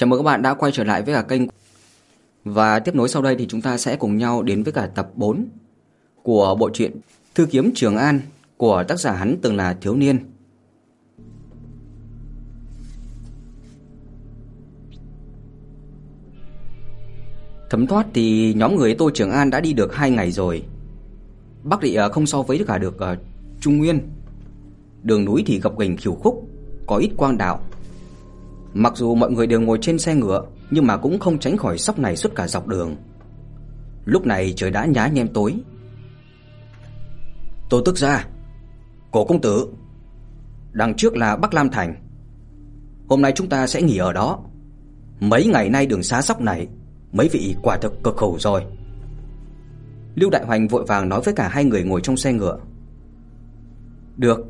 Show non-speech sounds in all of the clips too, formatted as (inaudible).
Chào mừng các bạn đã quay trở lại với cả kênh. Và tiếp nối sau đây thì chúng ta sẽ cùng nhau đến với cả tập 4 Của bộ truyện Thư kiếm Trường An Của tác giả hắn từng là thiếu niên. Thấm thoát thì nhóm người Tô Trường An đã đi được 2 ngày rồi. Bắc địa không so với cả được uh, Trung Nguyên. Đường núi thì gập ghềnh khiều khúc Có ít quang đạo. Mặc dù mọi người đều ngồi trên xe ngựa, nhưng mà cũng không tránh khỏi sóc này suốt cả dọc đường. Lúc này trời đã nhá nhem tối. Tô Tức gia, Cổ công tử, đằng trước là Bắc Lam thành. Hôm nay chúng ta sẽ nghỉ ở đó. Mấy ngày nay đường xá sóc này, mấy vị quả thực cực khổ rồi. Lưu Đại Hoành vội vàng nói với cả hai người ngồi trong xe ngựa. Được.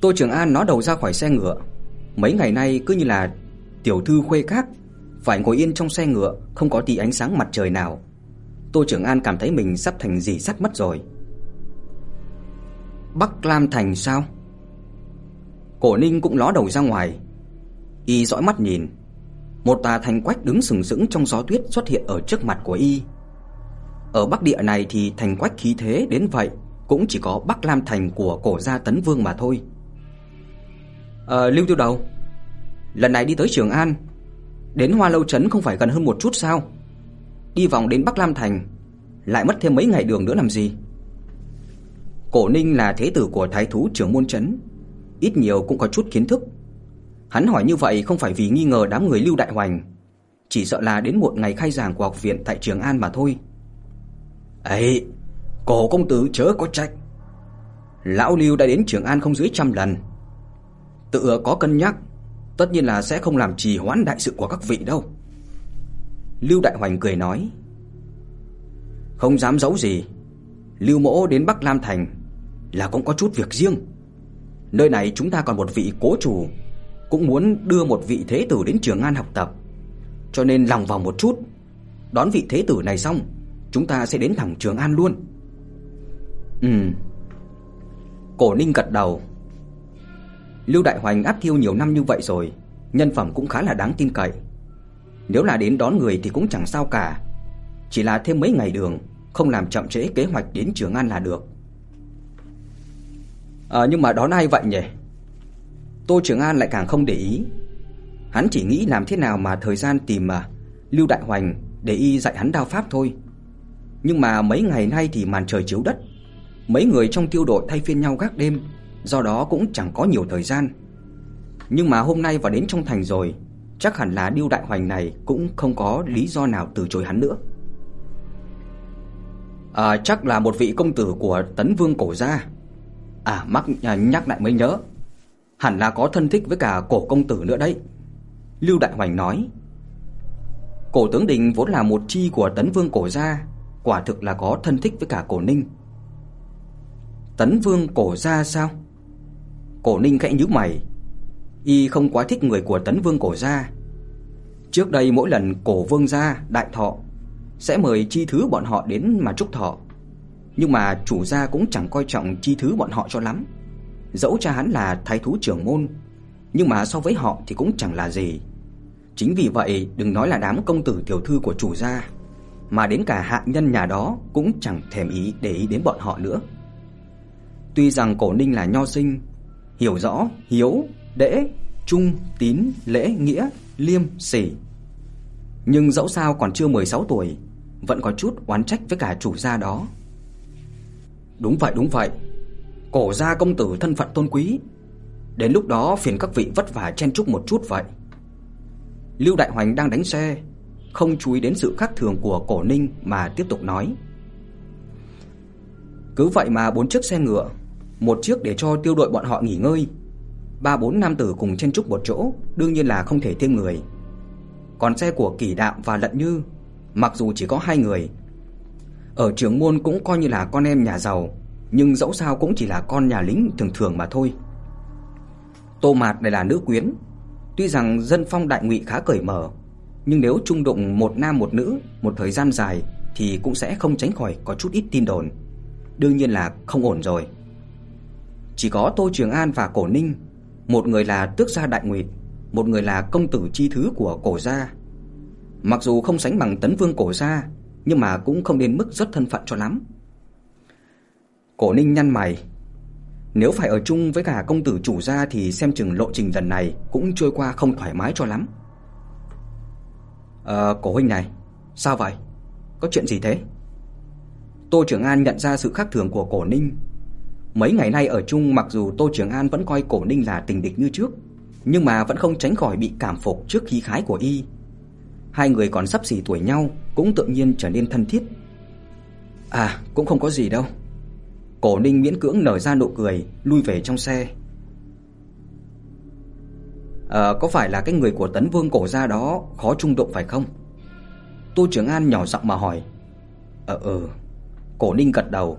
Tô Trường An nó đầu ra khỏi xe ngựa, Mấy ngày nay cứ như là tiểu thư khuê các, phải ngồi yên trong xe ngựa, không có tí ánh sáng mặt trời nào. Tô Trường An cảm thấy mình sắp thành gì sắt mất rồi. Bắc Lam Thành sao? Cổ Ninh cũng ló đầu ra ngoài. Y dõi mắt nhìn, một tà thành quách đứng sừng sững trong gió tuyết xuất hiện ở trước mặt của y. Ở Bắc địa này thì thành quách khí thế đến vậy, cũng chỉ có Bắc Lam Thành của cổ gia Tấn Vương mà thôi. Ờ, Lưu Tiêu Đầu Lần này đi tới Trường An. Đến Hoa Lâu Trấn không phải gần hơn một chút sao? Đi vòng đến Bắc Lam Thành Lại mất thêm mấy ngày đường nữa làm gì? Cổ Ninh là thế tử của thái thú trưởng môn trấn Ít nhiều cũng có chút kiến thức. Hắn hỏi như vậy không phải vì nghi ngờ đám người Lưu Đại Hoành Chỉ sợ là đến một ngày khai giảng của học viện tại Trường An mà thôi. Ấy cổ công tử chớ có trách. Lão Lưu đã đến Trường An không dưới trăm lần. Tự có cân nhắc, tất nhiên là sẽ không làm trì hoãn đại sự của các vị đâu." Lưu Đại Hoành cười nói. "Không dám giấu gì, Lưu Mỗ đến Bắc Lam thành là cũng có chút việc riêng. Nơi này chúng ta còn một vị cố chủ, cũng muốn đưa một vị thế tử đến Trường An học tập, cho nên lòng vào một chút, đón vị thế tử này xong, chúng ta sẽ đến thẳng Trường An luôn." Ừm. Cổ Ninh gật đầu, Lưu Đại Hoành áp thiêu nhiều năm như vậy rồi, nhân phẩm cũng khá là đáng tin cậy. Nếu là đến đón người thì cũng chẳng sao cả, chỉ là thêm mấy ngày đường, không làm chậm trễ kế hoạch đến Trường An là được. À, nhưng mà đón ai vậy nhỉ? Tô Trường An lại càng không để ý. Hắn chỉ nghĩ làm thế nào mà thời gian tìm mà Lưu Đại Hoành để y dạy hắn đao pháp thôi. Nhưng mà mấy ngày nay thì màn trời chiếu đất, mấy người trong tiêu đội thay phiên nhau gác đêm, do đó cũng chẳng có nhiều thời gian. Nhưng mà hôm nay vào đến trong thành rồi, chắc hẳn là Điêu Đại Hoành này cũng không có lý do nào từ chối hắn nữa. À chắc là một vị công tử của Tấn Vương cổ gia. À mắc à, nhắc lại mới nhớ, hẳn là có thân thích với cả cổ công tử nữa đấy." Lưu Đại Hoành nói. Cổ tướng Đình vốn là một chi của Tấn Vương cổ gia, quả thực là có thân thích với cả Cổ Ninh. Tấn Vương cổ gia sao? Cổ Ninh khẽ nhíu mày. Y không quá thích người của Tấn Vương cổ gia. Trước đây mỗi lần cổ vương gia đại thọ sẽ mời chi thứ bọn họ đến mà chúc thọ. Nhưng mà chủ gia cũng chẳng coi trọng chi thứ bọn họ cho lắm. Dẫu cha hắn là thái thú trưởng môn, nhưng mà so với họ thì cũng chẳng là gì. Chính vì vậy, đừng nói là đám công tử tiểu thư của chủ gia, mà đến cả hạ nhân nhà đó cũng chẳng thèm ý để ý đến bọn họ nữa. Tuy rằng Cổ Ninh là nho sinh, hiểu rõ hiếu, đễ, trung, tín, lễ, nghĩa, liêm, sỉ. Nhưng dẫu sao còn chưa 16 tuổi, vẫn có chút oán trách với cả chủ gia đó. Đúng vậy, đúng vậy. Cổ gia công tử thân phận tôn quý, đến lúc đó phiền các vị vất vả chen chúc một chút vậy. Lưu Đại Hoành đang đánh xe, không chú ý đến sự khác thường của Cổ Ninh mà tiếp tục nói. Cứ vậy mà bốn chiếc xe ngựa một chiếc để cho tiêu đội bọn họ nghỉ ngơi. Ba bốn nam tử cùng chen chúc một chỗ, đương nhiên là không thể thêm người. Còn xe của Kỳ Đạo và Lận Như, mặc dù chỉ có hai người, ở trưởng môn cũng coi như là con em nhà giàu, nhưng dẫu sao cũng chỉ là con nhà lính thường thường mà thôi. Tô Mạt này là nữ quyến, tuy rằng dân phong đại ngụy khá cởi mở, nhưng nếu chung đụng một nam một nữ một thời gian dài thì cũng sẽ không tránh khỏi có chút ít tin đồn. Đương nhiên là không ổn rồi. Chỉ có Tô Trường An và Cổ Ninh, một người là tước gia đại nguyệt, một người là công tử chi thứ của cổ gia. Mặc dù không sánh bằng tấn vương cổ gia, nhưng mà cũng không đến mức rất thân phận cho lắm. Cổ Ninh nhăn mày. Nếu phải ở chung với cả công tử chủ gia thì xem chừng lộ trình lần này cũng trôi qua không thoải mái cho lắm. Ờ, cổ huynh này, sao vậy? Có chuyện gì thế? Tô Trường An nhận ra sự khác thường của Cổ Ninh. Mấy ngày nay ở chung mặc dù Tô Trường An vẫn coi Cổ Ninh là tình địch như trước, nhưng mà vẫn không tránh khỏi bị cảm phục trước khí khái của y. Hai người còn sắp xỉ tuổi nhau, cũng tự nhiên trở nên thân thiết. À, cũng không có gì đâu. Cổ Ninh miễn cưỡng nở ra nụ cười, lui về trong xe. À, có phải là cái người của Tấn Vương cổ gia đó khó trung đụng phải không? Tô Trường An nhỏ giọng mà hỏi. Ờ ờ. Cổ Ninh gật đầu,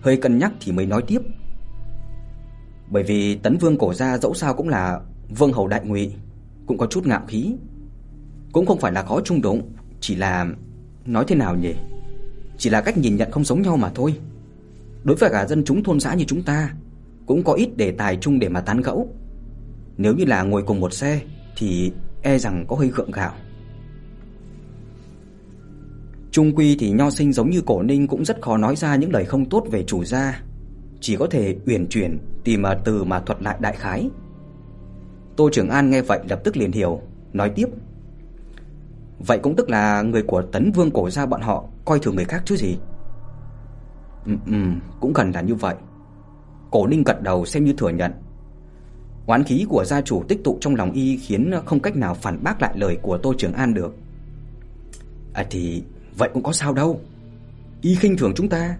hơi cân nhắc thì mới nói tiếp. Bởi vì Tấn Vương cổ gia dẫu sao cũng là vương hầu đại ngụy, cũng có chút ngạo khí. Cũng không phải là khó chung đụng, chỉ là nói thế nào nhỉ? Chỉ là cách nhìn nhận không giống nhau mà thôi. Đối với cả dân chúng thôn xã như chúng ta, cũng có ít đề tài chung để mà tán gẫu. Nếu như là ngồi cùng một xe thì e rằng có hơi gượng gạo. Trung quy thì nho sinh giống như cổ ninh cũng rất khó nói ra những lời không tốt về chủ gia, chỉ có thể uyển chuyển tìm mà từ mà thuật lại đại khái. Tô Trường An nghe vậy lập tức liền hiểu, nói tiếp: Vậy cũng tức là người của Tấn Vương cổ gia bọn họ coi thường người khác chứ gì? Ừ, ừ, cũng cần là như vậy. Cổ Ninh gật đầu xem như thừa nhận. Oán khí của gia chủ tích tụ trong lòng y khiến không cách nào phản bác lại lời của Tô Trường An được. À thì vậy cũng có sao đâu. Y khinh thường chúng ta,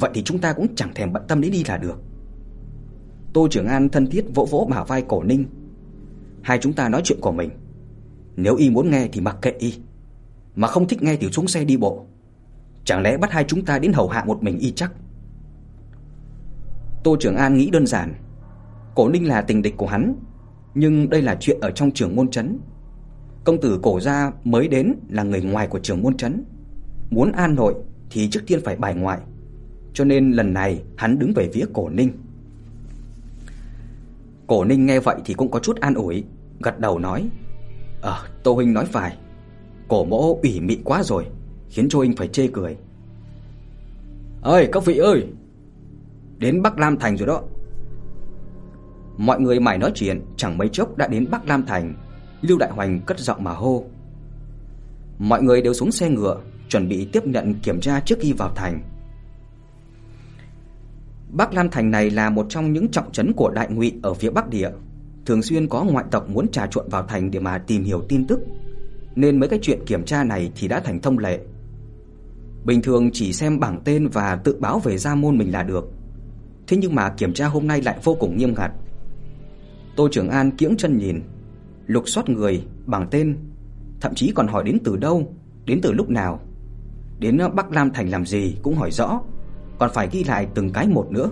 vậy thì chúng ta cũng chẳng thèm bận tâm đến đi là được. Tô Trường An thân thiết vỗ vỗ bả vai Cổ Ninh. Hai chúng ta nói chuyện của mình. Nếu y muốn nghe thì mặc kệ y, mà không thích nghe thì xuống xe đi bộ. Chẳng lẽ bắt hai chúng ta đến hầu hạ một mình y chắc? Tô Trường An nghĩ đơn giản, Cổ Ninh là tình địch của hắn, nhưng đây là chuyện ở trong trường môn trấn. Công tử cổ gia mới đến là người ngoài của trường môn trấn, muốn an nội thì trước tiên phải bài ngoại. Cho nên lần này hắn đứng về phía Cổ Ninh. Cổ Ninh nghe vậy thì cũng có chút an ủi, gật đầu nói: "Ờ, Tô huynh nói phải. Cổ mỗ ủy mị quá rồi, khiến cho huynh phải chê cười." "Ơi, các vị ơi, đến Bắc Lam thành rồi đó." Mọi người mải nói chuyện, chẳng mấy chốc đã đến Bắc Lam thành. Lưu Đại Hoành cất giọng mà hô. Mọi người đều xuống xe ngựa, chuẩn bị tiếp nhận kiểm tra trước khi vào thành. Bắc Lam thành này là một trong những trọng trấn của Đại Ngụy ở phía Bắc địa, thường xuyên có ngoại tộc muốn trà trộn vào thành để mà tìm hiểu tin tức, nên mấy cái chuyện kiểm tra này thì đã thành thông lệ. Bình thường chỉ xem bảng tên và tự báo về gia môn mình là được. Thế nhưng mà kiểm tra hôm nay lại vô cùng nghiêm ngặt. Tô Trường An kiễng chân nhìn, lục soát người bảng tên, thậm chí còn hỏi đến từ đâu, đến từ lúc nào. Đến Bắc Lam thành làm gì cũng hỏi rõ, còn phải ghi lại từng cái một nữa.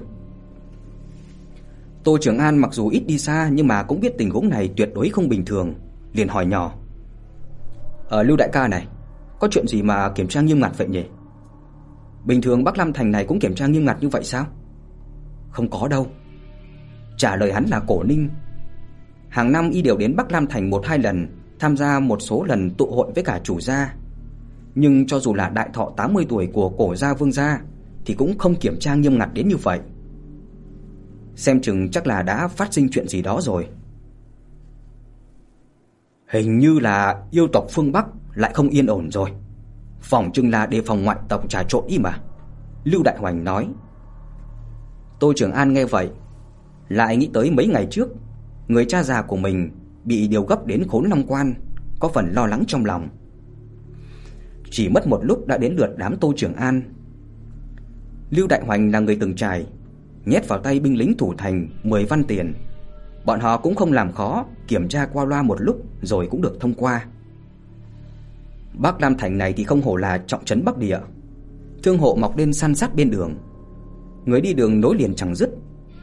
Tô Trường An mặc dù ít đi xa nhưng mà cũng biết tình huống này tuyệt đối không bình thường, liền hỏi nhỏ: "Ở Lưu đại ca này, có chuyện gì mà kiểm tra nghiêm ngặt vậy nhỉ? Bình thường Bắc Lam thành này cũng kiểm tra nghiêm ngặt như vậy sao?" "Không có đâu." Trả lời hắn là Cổ Ninh, Hàng năm y đều đến Bắc Lam thành một hai lần, tham gia một số lần tụ hội với cả chủ gia. Nhưng cho dù là đại thọ 80 tuổi của cổ gia Vương gia thì cũng không kiểm tra nghiêm ngặt đến như vậy. Xem chừng chắc là đã phát sinh chuyện gì đó rồi. Hình như là yêu tộc phương Bắc lại không yên ổn rồi. Phòng chừng là đề phòng ngoại tộc trà trộn đi mà. Lưu Đại Hoành nói. Tô Trường An nghe vậy, lại nghĩ tới mấy ngày trước người cha già của mình bị điều gấp đến khốn long quan, có phần lo lắng trong lòng. Chỉ mất một lúc đã đến lượt đám Tô Trường An. Lưu Đại Hoành là người từng trải, nhét vào tay binh lính thủ thành 10 văn tiền. Bọn họ cũng không làm khó, kiểm tra qua loa một lúc rồi cũng được thông qua. Bắc Lam thành này thì không hổ là trọng trấn Bắc địa. Thương hộ mọc lên san sát bên đường. Người đi đường nối liền chẳng dứt,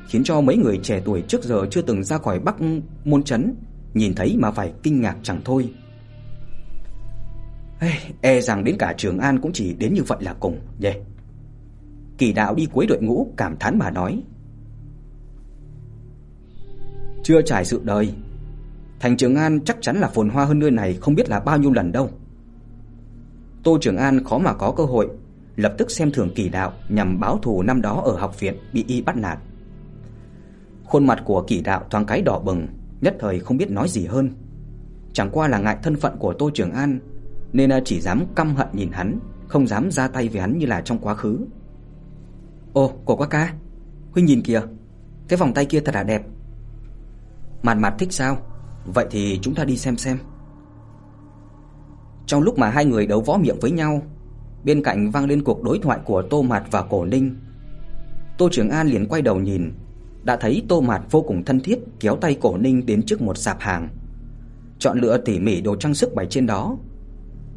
khiến cho mấy người trẻ tuổi trước giờ chưa từng ra khỏi Bắc môn trấn nhìn thấy mà phải kinh ngạc chẳng thôi. Ê, e rằng đến cả Trường An cũng chỉ đến như vậy là cùng, nhỉ. Kỳ đạo đi cuối đội ngũ cảm thán mà nói. Chưa trải sự đời, Thành Trường An chắc chắn là phồn hoa hơn nơi này không biết là bao nhiêu lần đâu. Tô Trường An khó mà có cơ hội lập tức xem thường Kỳ Đạo nhằm báo thù năm đó ở học viện bị y bắt nạt. Khuôn mặt của Kỳ Đạo thoáng cái đỏ bừng, nhất thời không biết nói gì hơn. Chẳng qua là ngại thân phận của Tô Trường An nên à, chỉ dám căm hận nhìn hắn, không dám ra tay với hắn như là trong quá khứ. "Ồ, cổ quá ca, huynh nhìn kìa, cái vòng tay kia thật là đẹp." "Mạt Mạt thích sao? Vậy thì chúng ta đi xem xem. Trong lúc mà hai người đấu võ miệng với nhau, bên cạnh vang lên cuộc đối thoại của Tô Mạt và Cổ Ninh. Tô Trường An liền quay đầu nhìn, đã thấy Tô Mạt vô cùng thân thiết kéo tay Cổ Ninh đến trước một sạp hàng, chọn lựa tỉ mỉ đồ trang sức bày trên đó.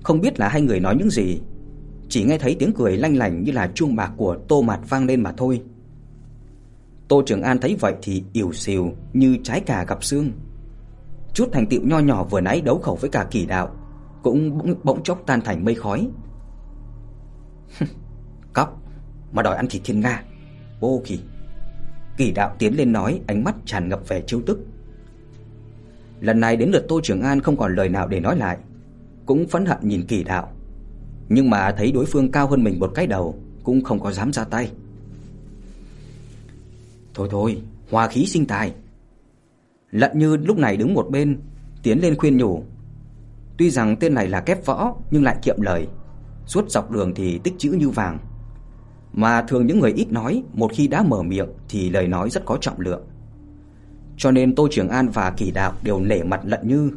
Không biết là hai người nói những gì, chỉ nghe thấy tiếng cười lanh lảnh như là chuông bạc của Tô Mạt vang lên mà thôi. Tô Trường An thấy vậy thì ỉu xìu như trái cà gặp xương. Chút thành tựu nho nhỏ vừa nãy đấu khẩu với cả Kỳ Đạo cũng bỗng, bỗng chốc tan thành mây khói. (laughs) Cóc mà đòi ăn thịt thiên nga. vô kỳ. Kỳ Đạo tiến lên nói, ánh mắt tràn ngập vẻ trêu tức. Lần này đến lượt Tô Trường An không còn lời nào để nói lại, cũng phẫn hận nhìn Kỳ Đạo. Nhưng mà thấy đối phương cao hơn mình một cái đầu, cũng không có dám ra tay. Thôi thôi, hòa khí sinh tài. Lận Như lúc này đứng một bên, tiến lên khuyên nhủ. Tuy rằng tên này là kép võ nhưng lại kiệm lời, suốt dọc đường thì tích chữ như vàng. Mà thường những người ít nói, một khi đã mở miệng thì lời nói rất có trọng lượng. Cho nên Tô Trường An và Kỳ Đạo đều nể mặt Lận Như,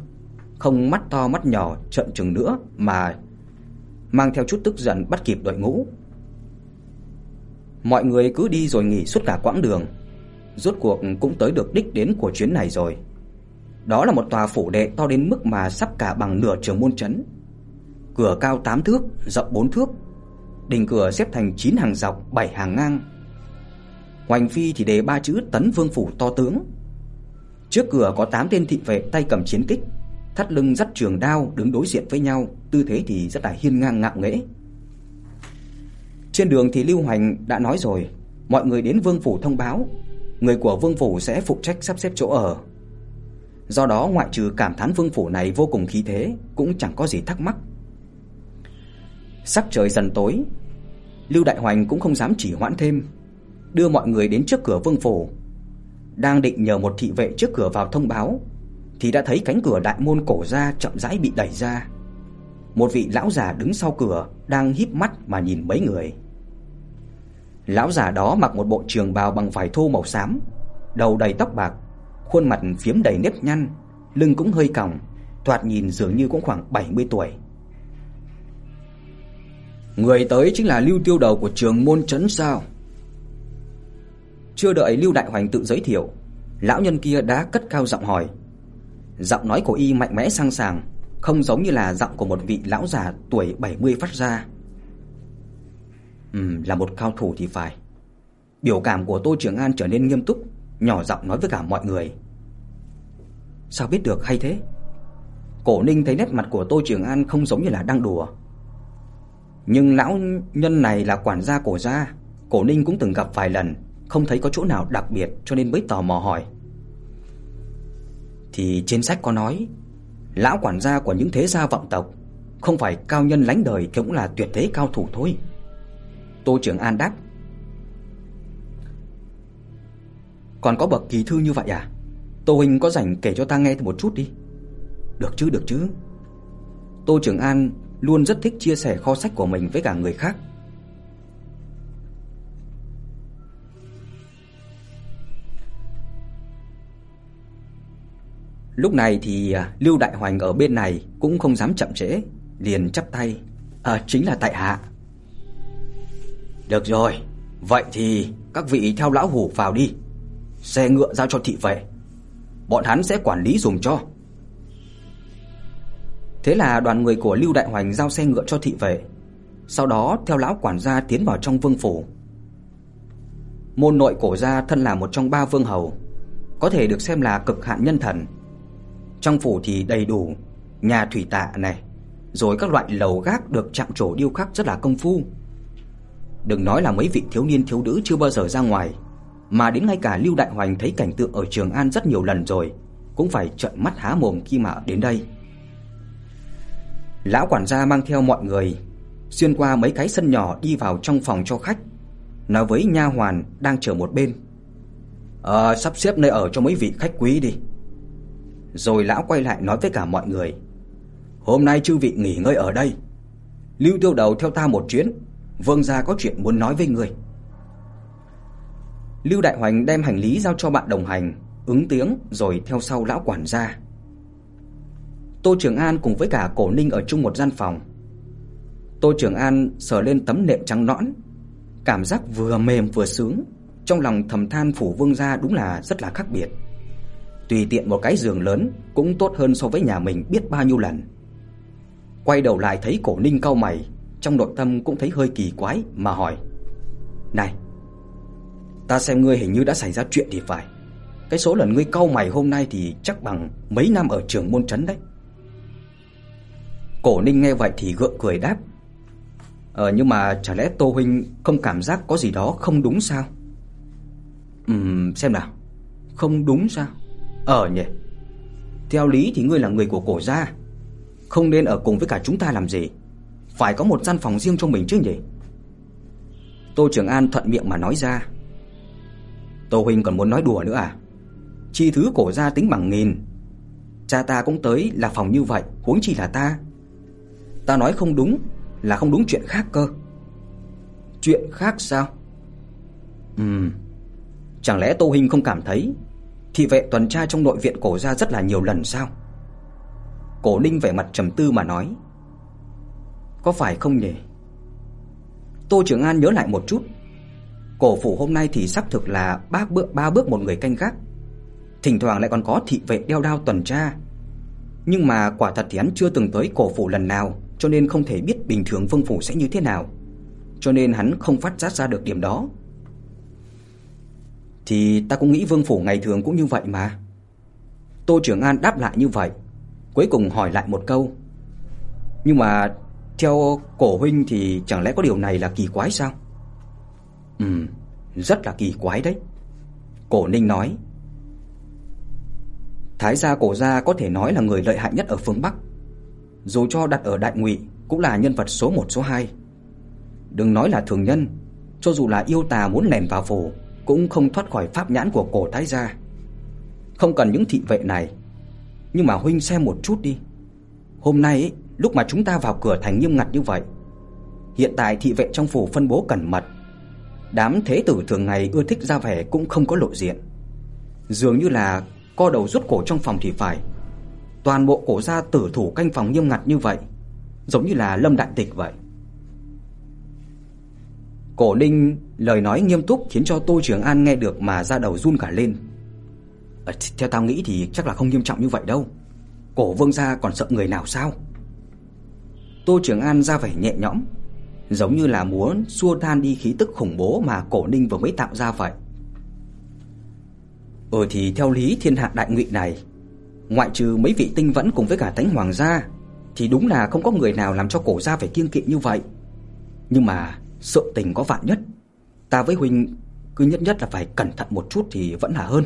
không mắt to mắt nhỏ trợn trừng nữa mà mang theo chút tức giận bắt kịp đội ngũ. Mọi người cứ đi rồi nghỉ suốt cả quãng đường, rốt cuộc cũng tới được đích đến của chuyến này rồi. Đó là một tòa phủ đệ to đến mức mà sắp cả bằng nửa trường môn trấn. Cửa cao 8 thước, rộng 4 thước. Đình cửa xếp thành 9 hàng dọc, 7 hàng ngang. Hoành phi thì đề ba chữ Tấn Vương phủ to tướng. Trước cửa có 8 tên thị vệ tay cầm chiến kích, thắt lưng dắt trường đao đứng đối diện với nhau, tư thế thì rất là hiên ngang ngạo nghễ. Trên đường thì Lưu Hoành đã nói rồi, mọi người đến Vương phủ thông báo, người của Vương phủ sẽ phụ trách sắp xếp chỗ ở. Do đó ngoại trừ cảm thán Vương phủ này vô cùng khí thế, cũng chẳng có gì thắc mắc. Sắc trời dần tối, Lưu Đại Hoành cũng không dám chỉ hoãn thêm, đưa mọi người đến trước cửa Vương phủ. Đang định nhờ một thị vệ trước cửa vào thông báo thì đã thấy cánh cửa đại môn cổ ra chậm rãi bị đẩy ra. Một vị lão già đứng sau cửa đang híp mắt mà nhìn mấy người. Lão già đó mặc một bộ trường bào bằng vải thô màu xám, đầu đầy tóc bạc, khuôn mặt phiếm đầy nếp nhăn, lưng cũng hơi còng, thoạt nhìn dường như cũng khoảng 70 tuổi. Người tới chính là Lưu Tiêu Đầu của trường môn trấn sao? Chưa đợi Lưu Đại Hoành tự giới thiệu, lão nhân kia đã cất cao giọng hỏi. Giọng nói của y mạnh mẽ sang sảng, không giống như là giọng của một vị lão già tuổi 70 phát ra. Ừm, là một cao thủ thì phải. Biểu cảm của Tô Trường An trở nên nghiêm túc, nhỏ giọng nói với cả mọi người. Sao biết được hay thế? Cổ Ninh thấy nét mặt của Tô Trường An không giống như là đang đùa. Nhưng lão nhân này là quản gia cổ gia, Cổ Ninh cũng từng gặp vài lần, không thấy có chỗ nào đặc biệt cho nên mới tò mò hỏi. Thì trên sách có nói, lão quản gia của những thế gia vọng tộc, không phải cao nhân lánh đời cũng là tuyệt thế cao thủ thôi. Tô Trường An đáp. Còn có bậc kỳ thư như vậy à? Tô huynh có rảnh kể cho ta nghe một chút đi. Được chứ, được chứ. Tô Trường An luôn rất thích chia sẻ kho sách của mình với cả người khác. Lúc này thì à, Lưu Đại Hoành ở bên này cũng không dám chậm trễ, liền chắp tay, "À chính là tại hạ." "Được rồi, vậy thì các vị theo lão hủ vào đi. Xe ngựa giao cho thị vệ. Bọn hắn sẽ quản lý dùng cho." Thế là đoàn người của Lưu Đại Hoành giao xe ngựa cho thị vệ, sau đó theo lão quản gia tiến vào trong vương phủ. Môn nội cổ gia thân là một trong ba vương hầu, có thể được xem là cực hạn nhân thần. Trong phủ thì đầy đủ nhà thủy tạ này, rồi các loại lầu gác được chạm trổ điêu khắc rất là công phu. Đừng nói là mấy vị thiếu niên thiếu nữ chưa bao giờ ra ngoài, mà đến ngay cả Lưu Đại Hoành thấy cảnh tượng ở Trường An rất nhiều lần rồi, cũng phải trợn mắt há mồm khi mà đến đây. Lão quản gia mang theo mọi người xuyên qua mấy cái sân nhỏ đi vào trong phòng cho khách, nói với nha hoàn đang chờ một bên. "Ờ, sắp xếp nơi ở cho mấy vị khách quý đi." Rồi lão quay lại nói với cả mọi người: "Hôm nay chư vị nghỉ ngơi ở đây. Lưu Tiêu Đầu theo ta một chuyến, vương gia có chuyện muốn nói với người." Lưu Đại Hoành đem hành lý giao cho bạn đồng hành, ứng tiếng rồi theo sau lão quản gia. Tô Trường An cùng với cả Cổ Ninh ở chung một gian phòng. Tô Trường An sờ lên tấm nệm trắng nõn, cảm giác vừa mềm vừa sướng, trong lòng thầm than phủ vương gia đúng là rất là khác biệt. Tùy tiện một cái giường lớn cũng tốt hơn so với nhà mình biết bao nhiêu lần. Quay đầu lại thấy Cổ Ninh cau mày, trong nội tâm cũng thấy hơi kỳ quái mà hỏi: "Này, ta xem ngươi hình như đã xảy ra chuyện thì phải. Cái số lần ngươi cau mày hôm nay thì chắc bằng mấy năm ở trường môn trấn đấy." Cổ Ninh nghe vậy thì gượng cười đáp: "Ờ nhưng mà chả lẽ Tô huynh không cảm giác có gì đó không đúng sao?" Ừm, xem nào. Không đúng sao? Ờ nhỉ. Theo lý thì ngươi là người của cổ gia, không nên ở cùng với cả chúng ta làm gì? Phải có một gian phòng riêng cho mình chứ nhỉ? Tô Trường An thuận miệng mà nói ra. Tô huynh còn muốn nói đùa nữa à? Chi thứ cổ gia tính bằng nghìn. Cha ta cũng tới là phòng như vậy, huống chi là ta. Ta nói không đúng là không đúng chuyện khác cơ. Chuyện khác sao? Ừm. Chẳng lẽ Tô huynh không cảm thấy thị vệ tuần tra trong nội viện cổ gia rất là nhiều lần sao? Cổ Ninh vẻ mặt trầm tư mà nói. Có phải không nhỉ? Tô Trường An nhớ lại một chút. Cổ phủ hôm nay thì xác thực là ba bước ba bước một người canh gác. Thỉnh thoảng lại còn có thị vệ đeo đao tuần tra. Nhưng mà quả thật thì hắn chưa từng tới cổ phủ lần nào, cho nên không thể biết bình thường vương phủ sẽ như thế nào. Cho nên hắn không phát giác ra được điểm đó. Thì ta cũng nghĩ vương phủ ngày thường cũng như vậy mà. Tô Trường An đáp lại như vậy, cuối cùng hỏi lại một câu. Nhưng mà theo cổ huynh thì chẳng lẽ có điều này là kỳ quái sao? Ừm, rất là kỳ quái đấy. Cổ Ninh nói. Thái gia cổ gia có thể nói là người lợi hại nhất ở phương Bắc. Dù cho đặt ở Đại Ngụy cũng là nhân vật số 1 số 2. Đừng nói là thường nhân, cho dù là yêu tà muốn lèn vào phủ cũng không thoát khỏi pháp nhãn của cổ thái gia. Không cần những thị vệ này, nhưng mà huynh xem một chút đi. Hôm nay ấy, lúc mà chúng ta vào cửa thành nghiêm ngặt như vậy, hiện tại thị vệ trong phủ phân bố cẩn mật. Đám thế tử thường ngày ưa thích ra vẻ cũng không có lộ diện. Dường như là co đầu rút cổ trong phòng thì phải. Toàn bộ cổ gia tử thủ canh phòng nghiêm ngặt như vậy, giống như là lâm đại tịch vậy. Cổ Ninh lời nói nghiêm túc khiến cho Tô Trường An nghe được mà da đầu run cả lên. À, theo tao nghĩ thì chắc là không nghiêm trọng như vậy đâu. Cổ Vương gia còn sợ người nào sao? Tô Trường An ra vẻ nhẹ nhõm, giống như là muốn xua tan đi khí tức khủng bố mà Cổ Ninh vừa mới tạo ra vậy. Ừ thì theo lý thiên hạ đại ngụy này, ngoại trừ mấy vị tinh vẫn cùng với cả Thánh hoàng gia thì đúng là không có người nào làm cho cổ gia phải kiêng kỵ như vậy. Nhưng mà sự tình có vạn nhất, ta với huynh cứ nhất nhất là phải cẩn thận một chút thì vẫn là hơn.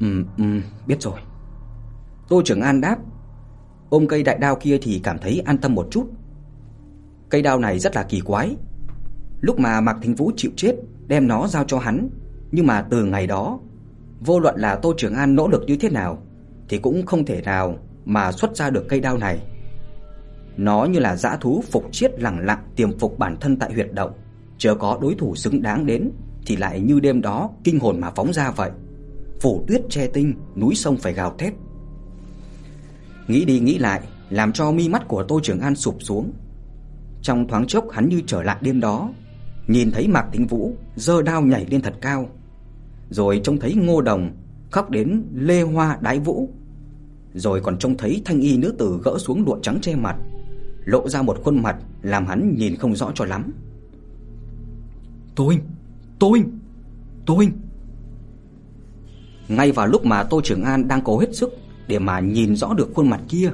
Ừm ừm, biết rồi. Tô Trường An đáp, ôm cây đại đao kia thì cảm thấy an tâm một chút. Cây đao này rất là kỳ quái. Lúc mà Mạc Thính Vũ chịu chết, đem nó giao cho hắn, nhưng mà từ ngày đó, vô luận là Tô Trường An nỗ lực như thế nào thì cũng không thể nào mà xuất ra được cây đao này. Nó như là dã thú phục chiết lẳng lặng tiềm phục bản thân tại huyệt động, chờ có đối thủ xứng đáng đến thì lại như đêm đó kinh hồn mà phóng ra vậy. Phủ tuyết che tinh, núi sông phải gào thét. Nghĩ đi nghĩ lại, làm cho mi mắt của Tô Trường An sụp xuống. Trong thoáng chốc hắn như trở lại đêm đó, nhìn thấy Mạc Tĩnh Vũ giơ đao nhảy lên thật cao, rồi trông thấy Ngô Đồng khóc đến lê hoa đái vũ, rồi còn trông thấy thanh y nữ tử gỡ xuống lụa trắng che mặt, lộ ra một khuôn mặt làm hắn nhìn không rõ cho lắm. "Tô huynh, Tô huynh, Tô huynh." Ngay vào lúc mà Tô Trường An đang cố hết sức để mà nhìn rõ được khuôn mặt kia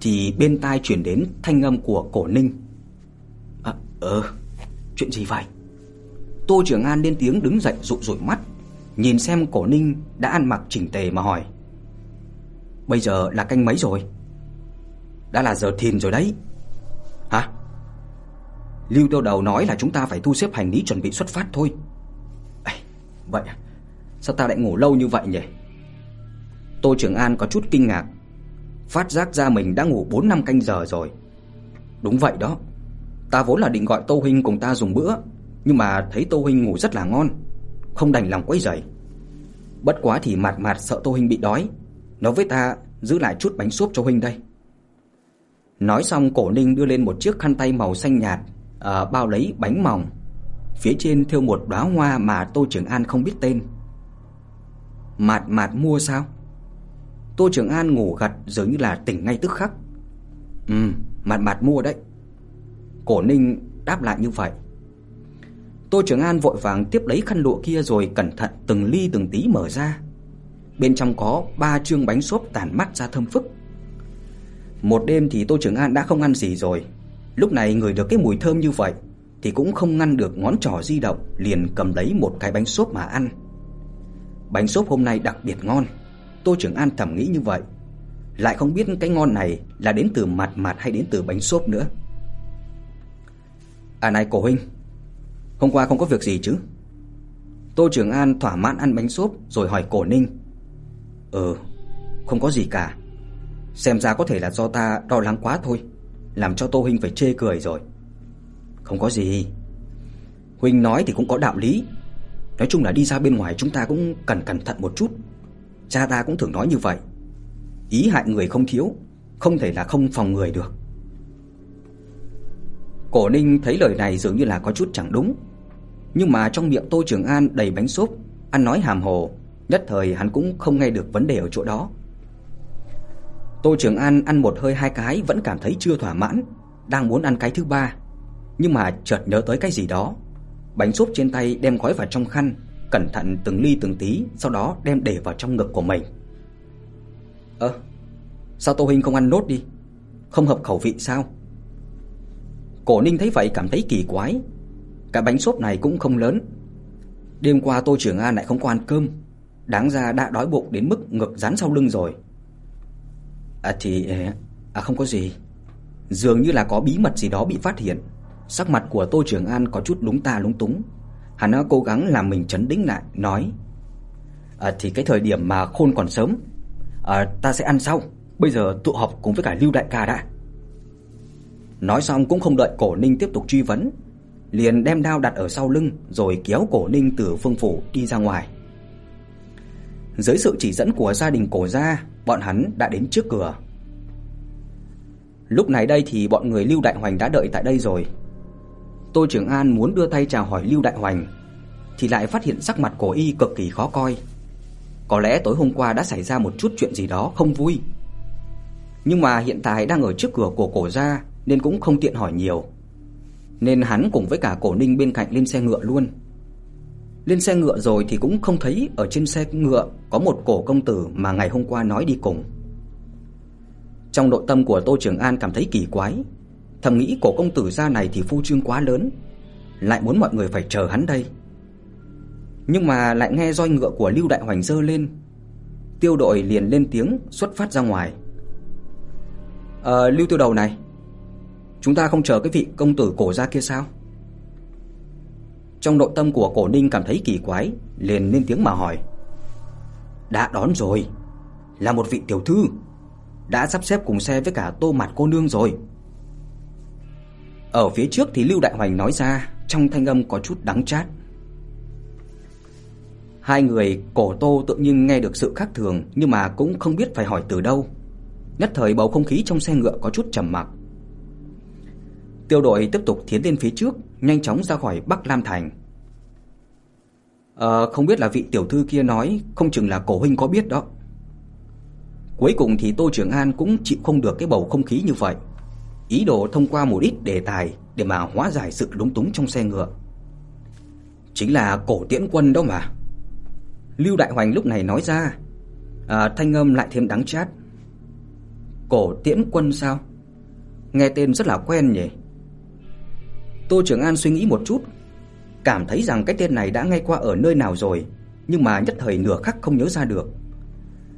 thì bên tai truyền đến thanh âm của Cổ Ninh. "À ờ, chuyện gì vậy?" Tô Trường An lên tiếng đứng dậy dụi dụi mắt, nhìn xem Cổ Ninh đã ăn mặc chỉnh tề mà hỏi: "Bây giờ là canh mấy rồi?" "Đã là giờ thìn rồi đấy." Lưu Tiêu Đầu nói là chúng ta phải thu xếp hành lý chuẩn bị xuất phát thôi. À, vậy à? Sao ta lại ngủ lâu như vậy nhỉ? Tô Trường An có chút kinh ngạc, phát giác ra mình đã ngủ 4 năm canh giờ rồi. Đúng vậy đó. Ta vốn là định gọi Tô huynh cùng ta dùng bữa, nhưng mà thấy Tô huynh ngủ rất là ngon, không đành lòng quấy rầy. Bất quá thì Mạt Mạt sợ Tô huynh bị đói, nói với ta giữ lại chút bánh súp cho huynh đây. Nói xong Cổ Ninh đưa lên một chiếc khăn tay màu xanh nhạt, à, bao lấy bánh mỏng. Phía trên thêu một đóa hoa mà Tô Trường An không biết tên. Mạt Mạt mua sao? Tô Trường An ngủ gật dường như là tỉnh ngay tức khắc. Ừ, Mạt Mạt mua đấy." Cổ Ninh đáp lại như vậy. Tô Trường An vội vàng tiếp lấy khăn lụa kia rồi cẩn thận từng ly từng tí mở ra. Bên trong có ba trương bánh xốp tản mắt ra thơm phức. Một đêm thì Tô Trường An đã không ăn gì rồi. Lúc này người được cái mùi thơm như vậy thì cũng không ngăn được ngón trỏ di động, liền cầm lấy một cái bánh xốp mà ăn. Bánh xốp hôm nay đặc biệt ngon. Tô Trường An thầm nghĩ như vậy, lại không biết cái ngon này là đến từ mặt mặt hay đến từ bánh xốp nữa. À này cổ huynh, hôm qua không có việc gì chứ? Tô Trường An thỏa mãn ăn bánh xốp rồi hỏi Cổ Ninh. Ừ, không có gì cả. Xem ra có thể là do ta lo lắng quá thôi, làm cho Tô huynh phải chê cười rồi. Không có gì. Huynh nói thì cũng có đạo lý. Nói chung là đi ra bên ngoài chúng ta cũng cần cẩn thận một chút. Cha ta cũng thường nói như vậy. Ý hại người không thiếu, không thể là không phòng người được. Cổ Ninh thấy lời này dường như là có chút chẳng đúng, nhưng mà trong miệng Tô Trường An đầy bánh súp, ăn nói hàm hồ, nhất thời hắn cũng không nghe được vấn đề ở chỗ đó. Tô Trường An ăn một hơi hai cái vẫn cảm thấy chưa thỏa mãn, đang muốn ăn cái thứ ba, nhưng mà chợt nhớ tới cái gì đó. Bánh súp trên tay đem gói vào trong khăn, cẩn thận từng ly từng tí, sau đó đem để vào trong ngực của mình. Ơ, sao Tô huynh không ăn nốt đi? Không hợp khẩu vị sao? Cổ Ninh thấy vậy cảm thấy kỳ quái. Cái bánh xốp này cũng không lớn. Đêm qua Tô Trường An lại không có ăn cơm, đáng ra đã đói bụng đến mức ngực dán sau lưng rồi. À thì ờ, à không có gì. Dường như là có bí mật gì đó bị phát hiện. Sắc mặt của Tô Trường An có chút lúng ta lúng túng. Hắn đã cố gắng làm mình trấn tĩnh lại, nói: "À thì cái thời điểm mà khôn còn sớm, à ta sẽ ăn sau, bây giờ tụ họp cùng với cả Lưu đại ca đã." Nói xong cũng không đợi Cổ Ninh tiếp tục truy vấn, liền đem đao đặt ở sau lưng rồi kéo Cổ Ninh từ phương phủ đi ra ngoài. Dưới sự chỉ dẫn của gia đình Cổ gia, bọn hắn đã đến trước cửa. Lúc này đây thì bọn người Lưu Đại Hoành đã đợi tại đây rồi. Tô Trường An muốn đưa tay chào hỏi Lưu Đại Hoành thì lại phát hiện sắc mặt của y cực kỳ khó coi. Có lẽ tối hôm qua đã xảy ra một chút chuyện gì đó không vui. Nhưng mà hiện tại đang ở trước cửa của cổ gia nên cũng không tiện hỏi nhiều. Nên hắn cùng với cả Cổ Ninh bên cạnh lên xe ngựa luôn. Lên xe ngựa rồi thì cũng không thấy ở trên xe ngựa có một cổ công tử mà ngày hôm qua nói đi cùng. Trong nội tâm của Tô Trường An cảm thấy kỳ quái, thầm nghĩ cổ công tử gia này thì phu trương quá lớn, lại muốn mọi người phải chờ hắn đây. Nhưng mà lại nghe roi ngựa của Lưu Đại Hoành giơ lên, Tiêu đội liền lên tiếng xuất phát ra ngoài. "Ờ Lưu Tiêu đầu này, Chúng ta không chờ cái vị công tử cổ gia kia sao? Trong nội tâm của Cổ Ninh cảm thấy kỳ quái, liền lên tiếng mà hỏi. Đã đón rồi, là một vị tiểu thư, đã sắp xếp cùng xe với cả Tô Mạt cô nương rồi. Ở phía trước thì Lưu Đại Hoành nói ra, trong thanh âm có chút đắng chát. Hai người Cổ Tô tự nhiên nghe được sự khác thường nhưng mà cũng không biết phải hỏi từ đâu. Nhất thời bầu không khí trong xe ngựa có chút trầm mặc. Tiêu đội tiếp tục tiến lên phía trước, nhanh chóng ra khỏi Bắc Lam thành. Ờ không biết là vị tiểu thư kia nói, không chừng là cổ huynh có biết đó. Cuối cùng thì Tô Trường An cũng chịu không được cái bầu không khí như vậy, ý đồ thông qua một ít đề tài để mà hóa giải sự lúng túng trong xe ngựa. Chính là cổ tiễn quân đó mà. Lưu Đại Hoành lúc này nói ra, à, thanh âm lại thêm đắng chát. Cổ tiễn quân sao? Nghe tên rất là quen nhỉ. Tô Trường An suy nghĩ một chút, cảm thấy rằng cái tên này đã nghe qua ở nơi nào rồi, nhưng mà nhất thời nửa khắc không nhớ ra được.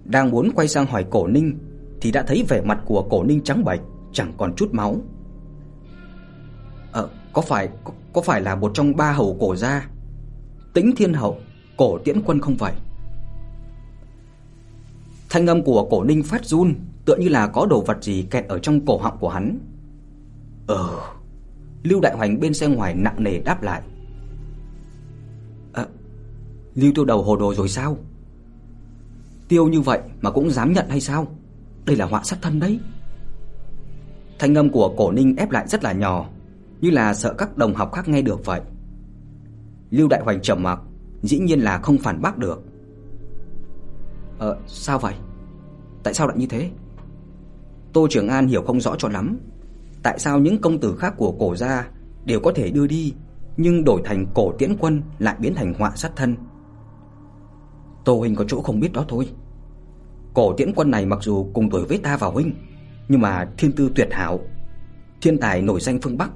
Đang muốn quay sang hỏi Cổ Ninh thì đã thấy vẻ mặt của Cổ Ninh trắng bệch, chẳng còn chút máu. Ờ, có phải có, có phải là một trong ba hầu cổ gia? Tĩnh Thiên Hậu, Cổ Tiễn Quân không vậy? Thanh âm của Cổ Ninh phát run, tựa như là có đồ vật gì kẹt ở trong cổ họng của hắn. Ờ. Lưu Đại Hoành bên xe ngoài nặng nề đáp lại. À, Lưu Tiêu Đầu hồ đồ rồi sao? Tiêu như vậy mà cũng dám nhận hay sao? Đây là họa sát thân đấy. Thanh âm của Cổ Ninh ép lại rất là nhỏ, như là sợ các đồng học khác nghe được vậy. Lưu Đại Hoành trầm mặc, dĩ nhiên là không phản bác được. Ờ, sao vậy? Tại sao lại như thế? Tô Trường An hiểu không rõ cho lắm, tại sao những công tử khác của cổ gia đều có thể đưa đi, nhưng đổi thành cổ tiễn quân lại biến thành họa sát thân. Tô huynh có chỗ không biết đó thôi. Cổ tiễn quân này mặc dù cùng tuổi với ta và huynh, nhưng mà thiên tư tuyệt hảo, thiên tài nổi danh phương Bắc.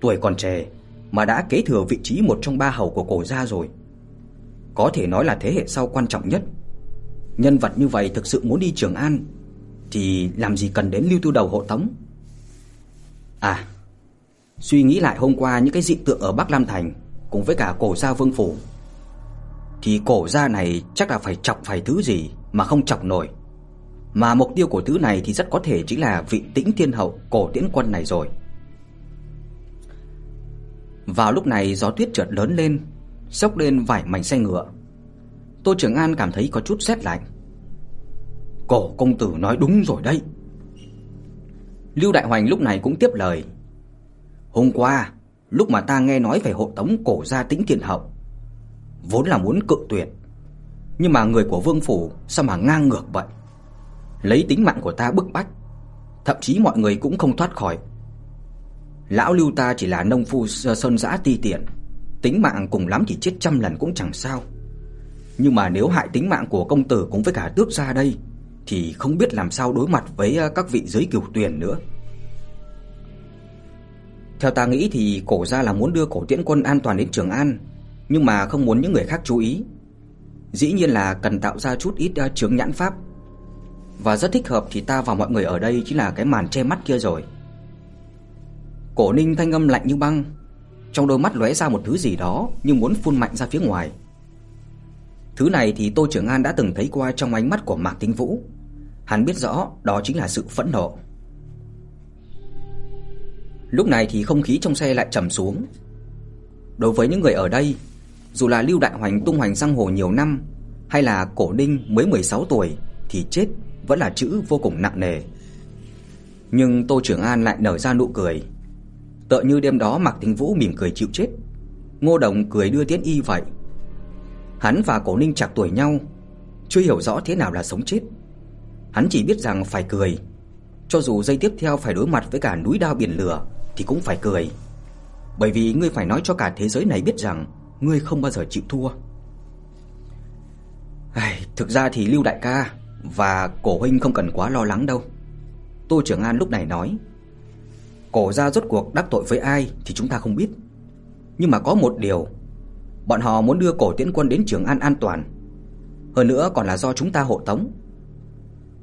Tuổi còn trẻ mà đã kế thừa vị trí một trong ba hầu của cổ gia rồi. Có thể nói là thế hệ sau quan trọng nhất. Nhân vật như vậy thực sự muốn đi Trường An thì làm gì cần đến Lưu Tiêu Đầu hộ tống. À, suy nghĩ lại hôm qua những cái dị tượng ở Bắc Lam Thành cùng với cả cổ gia Vương phủ thì cổ gia này chắc là phải chọc phải thứ gì mà không chọc nổi. Mà mục tiêu của thứ này thì rất có thể chính là vị Tĩnh Thiên hậu cổ Tiễn quân này rồi. Vào lúc này gió tuyết chợt lớn lên, xốc lên vải mảnh xe ngựa. Tô Trường An cảm thấy có chút rét lạnh. Cổ công tử nói đúng rồi đấy. Lưu Đại Hoành lúc này cũng tiếp lời. Hôm qua, lúc mà ta nghe nói về hộ tống cổ gia Tĩnh Kiện hậu, vốn là muốn cự tuyệt, nhưng mà người của vương phủ sao mà ngang ngược vậy? Lấy tính mạng của ta bức bách, thậm chí mọi người cũng không thoát khỏi. Lão Lưu ta chỉ là nông phu sơn dã ti tiện, tính mạng cùng lắm thì chết trăm lần cũng chẳng sao. Nhưng mà nếu hại tính mạng của công tử cũng với cả tước gia đây thì không biết làm sao đối mặt với à, các vị giới cửu tuyển nữa. Theo ta nghĩ thì cổ gia là muốn đưa cổ tiễn quân an toàn đến Trường An, nhưng mà không muốn những người khác chú ý. Dĩ nhiên là cần tạo ra chút ít à, chướng nhãn pháp. Và rất thích hợp thì ta và mọi người ở đây chính là cái màn che mắt kia rồi. Cổ Ninh thanh âm lạnh như băng, trong đôi mắt lóe ra một thứ gì đó nhưng muốn phun mạnh ra phía ngoài. Thứ này thì Tô Trường An đã từng thấy qua trong ánh mắt của Mạc Tinh Vũ. Hắn biết rõ đó chính là sự phẫn nộ. Lúc này thì không khí trong xe lại trầm xuống. Đối với những người ở đây, dù là Lưu Đại Hoành tung hoành giang hồ nhiều năm hay là Cổ Ninh mới 16 tuổi thì chết vẫn là chữ vô cùng nặng nề. Nhưng Tô Trường An lại nở ra nụ cười. Tựa như đêm đó Mạc Tinh Vũ mỉm cười chịu chết, Ngô Đồng cười đưa Tiễn Y vậy. Hắn và Cổ Ninh chạc tuổi nhau, chưa hiểu rõ thế nào là sống chết. Hắn chỉ biết rằng phải cười, cho dù giây tiếp theo phải đối mặt với cả núi đao biển lửa thì cũng phải cười. Bởi vì ngươi phải nói cho cả thế giới này biết rằng ngươi không bao giờ chịu thua. Ai, thực ra thì Lưu đại ca và Cổ huynh không cần quá lo lắng đâu. Tô Trường An lúc này nói, Cổ gia rốt cuộc đắc tội với ai thì chúng ta không biết. Nhưng mà có một điều, bọn họ muốn đưa Cổ Tiễn Quân đến Trường An an toàn. Hơn nữa còn là do chúng ta hộ tống.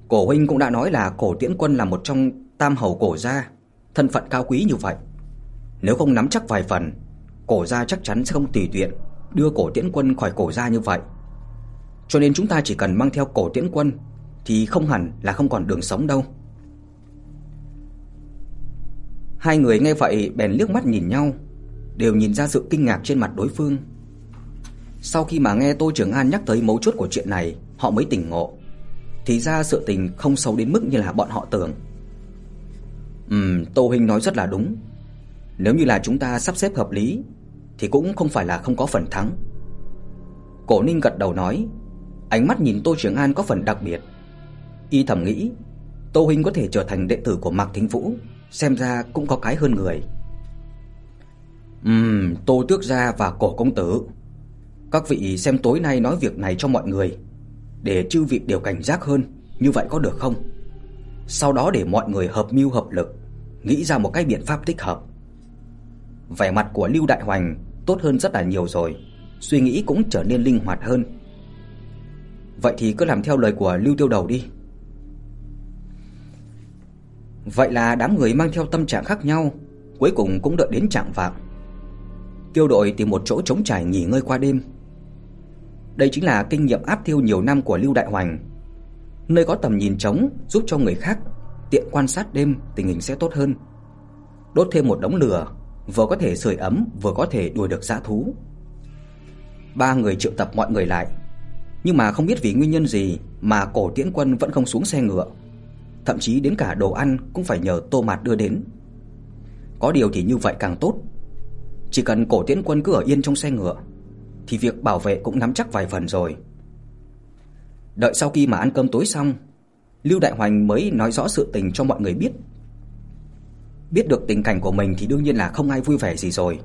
Cổ huynh cũng đã nói là Cổ Tiễn Quân là một trong tam hầu cổ gia, thân phận cao quý như vậy. Nếu không nắm chắc vài phần, cổ gia chắc chắn sẽ không tùy tiện đưa cổ tiễn quân khỏi cổ gia như vậy. Cho nên chúng ta chỉ cần mang theo cổ tiễn quân thì không hẳn là không còn đường sống đâu. Hai người nghe vậy bèn liếc mắt nhìn nhau, đều nhìn ra sự kinh ngạc trên mặt đối phương. Sau khi mà nghe Tô Trường An nhắc tới mấu chốt của chuyện này, họ mới tỉnh ngộ. Thì ra sự tình không xấu đến mức như là bọn họ tưởng. Ừm, Tô huynh nói rất là đúng. Nếu như là chúng ta sắp xếp hợp lý thì cũng không phải là không có phần thắng. Cổ Ninh gật đầu nói, ánh mắt nhìn Tô Trường An có phần đặc biệt. Y thầm nghĩ, Tô huynh có thể trở thành đệ tử của Mạc Thính Vũ, xem ra cũng có cái hơn người. Ừm, Tô Tước gia và Cổ công tử. Các vị xem tối nay nói việc này cho mọi người, để chư vị đều cảnh giác hơn, như vậy có được không? Sau đó để mọi người hợp mưu hợp lực, nghĩ ra một cái biện pháp thích hợp. Vẻ mặt của Lưu Đại Hoành tốt hơn rất là nhiều rồi, suy nghĩ cũng trở nên linh hoạt hơn. Vậy thì cứ làm theo lời của Lưu Tiêu Đầu đi. Vậy là đám người mang theo tâm trạng khác nhau, cuối cùng cũng đợi đến trạng vạng. Tiêu đội tìm một chỗ trống trải nghỉ ngơi qua đêm. Đây chính là kinh nghiệm áp thiêu nhiều năm của Lưu Đại Hoành. Nơi có tầm nhìn trống giúp cho người khác tiện quan sát đêm tình hình sẽ tốt hơn. Đốt thêm một đống lửa, vừa có thể sưởi ấm, vừa có thể đuổi được dã thú. Ba người triệu tập mọi người lại, nhưng mà không biết vì nguyên nhân gì mà Cổ Tiễn Quân vẫn không xuống xe ngựa. Thậm chí đến cả đồ ăn cũng phải nhờ Tô Mạt đưa đến. Có điều thì như vậy càng tốt. Chỉ cần Cổ Tiễn Quân cứ ở yên trong xe ngựa thì việc bảo vệ cũng nắm chắc vài phần rồi. Đợi sau khi mà ăn cơm tối xong, Lưu Đại Hoành mới nói rõ sự tình cho mọi người biết. Biết được tình cảnh của mình thì đương nhiên là không ai vui vẻ gì rồi.